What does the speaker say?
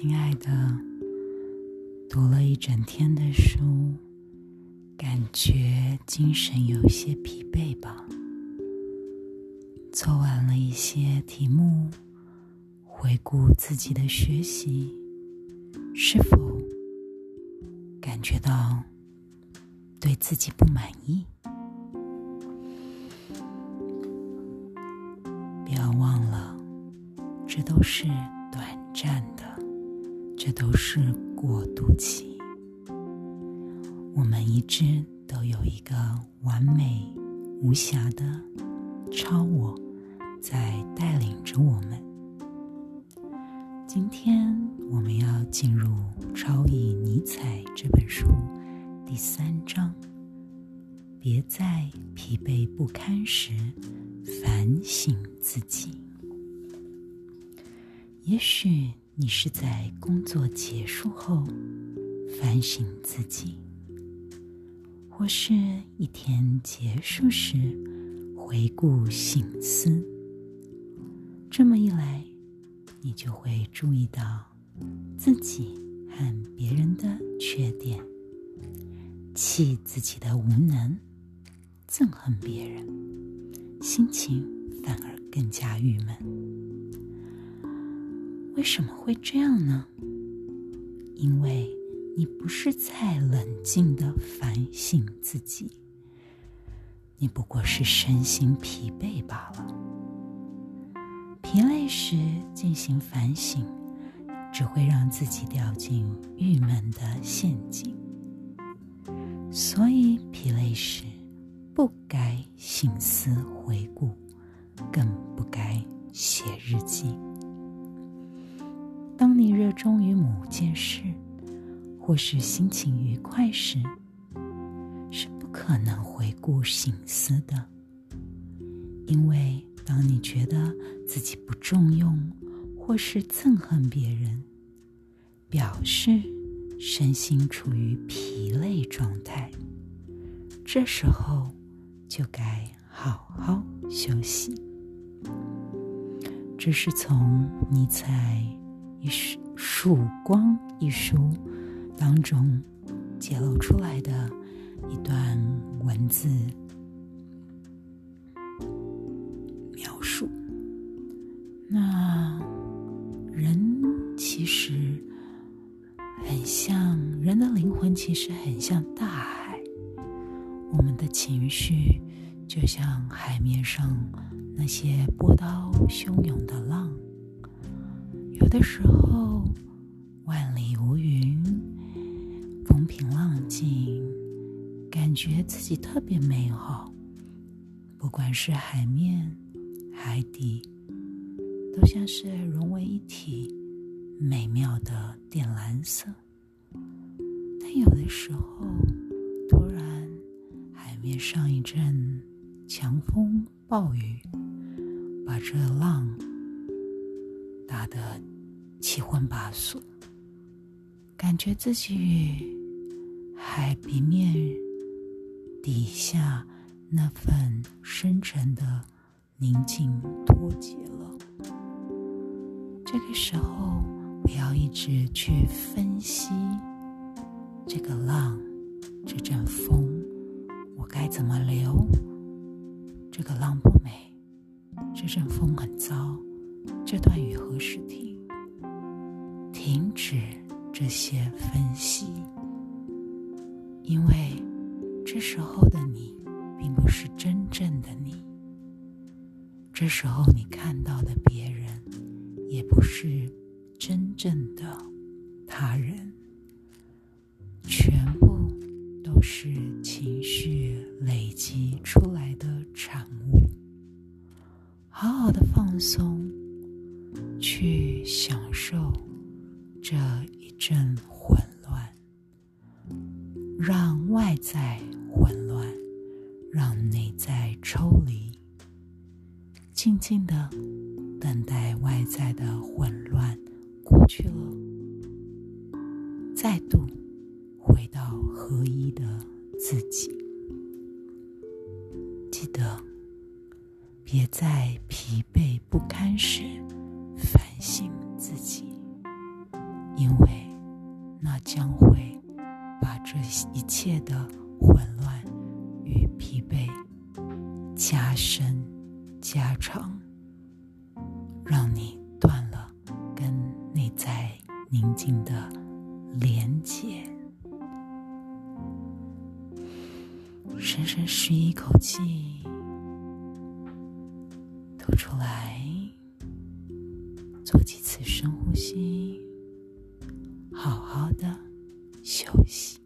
亲爱的，读了一整天的书，感觉精神有些疲惫吧？做完了一些题目，回顾自己的学习，是否感觉到对自己不满意？不要忘了，这都是短暂的，这都是过渡期。我们一直都有一个完美无瑕的超我。在带领着我们。今天我们要进入《超意尼采》这本书第三章。别在疲惫不堪时反省自己。也许你是在工作结束后反省自己，或是一天结束时回顾醒思。这么一来，你就会注意到自己和别人的缺点，气自己的无能，憎恨别人，心情反而更加郁闷。为什么会这样呢？因为你不是在冷静的反省自己，你不过是身心疲惫罢了。疲累时进行反省，只会让自己掉进郁闷的陷阱。所以疲累时不该醒思或是心情愉快时，是不可能回顾醒思的，因为。当你觉得自己不重用，或是憎恨别人，表示身心处于疲累状态，这时候就该好好休息。这是从尼采《一曙光》一书当中揭露出来的一段文字描述。那人其实很像人的灵魂，其实很像大海。我们的情绪就像海面上那些波涛汹涌的浪，有的时候万里无云，平浪静，感觉自己特别美好。不管是海面、海底。都像是融为一体，美妙的靛蓝色。但有的时候，突然海面上一阵强风暴雨，把这浪打得七荤八素，感觉自己海平面底下那份深沉的宁静脱节了。这个时候，不要一直去分析这个浪，这阵风，我该怎么留？这个浪不美，这阵风很糟，这段雨何时停？停止这些分析，因为这时候的你，并不是真正的你。这时候你看到的别人。也不是真正的他人，全部都是情绪累积出来的产物。好好的放松，去享受这一阵外在混乱，让内在抽离，静静的。等待外在的混乱过去了，再度回到合一的自己。记得，别在疲惫不堪时一切的混乱与疲惫加深加长，让你断了跟内在宁静的连接。深深吸一口气，吐出来，做几次深呼吸，好好的休息。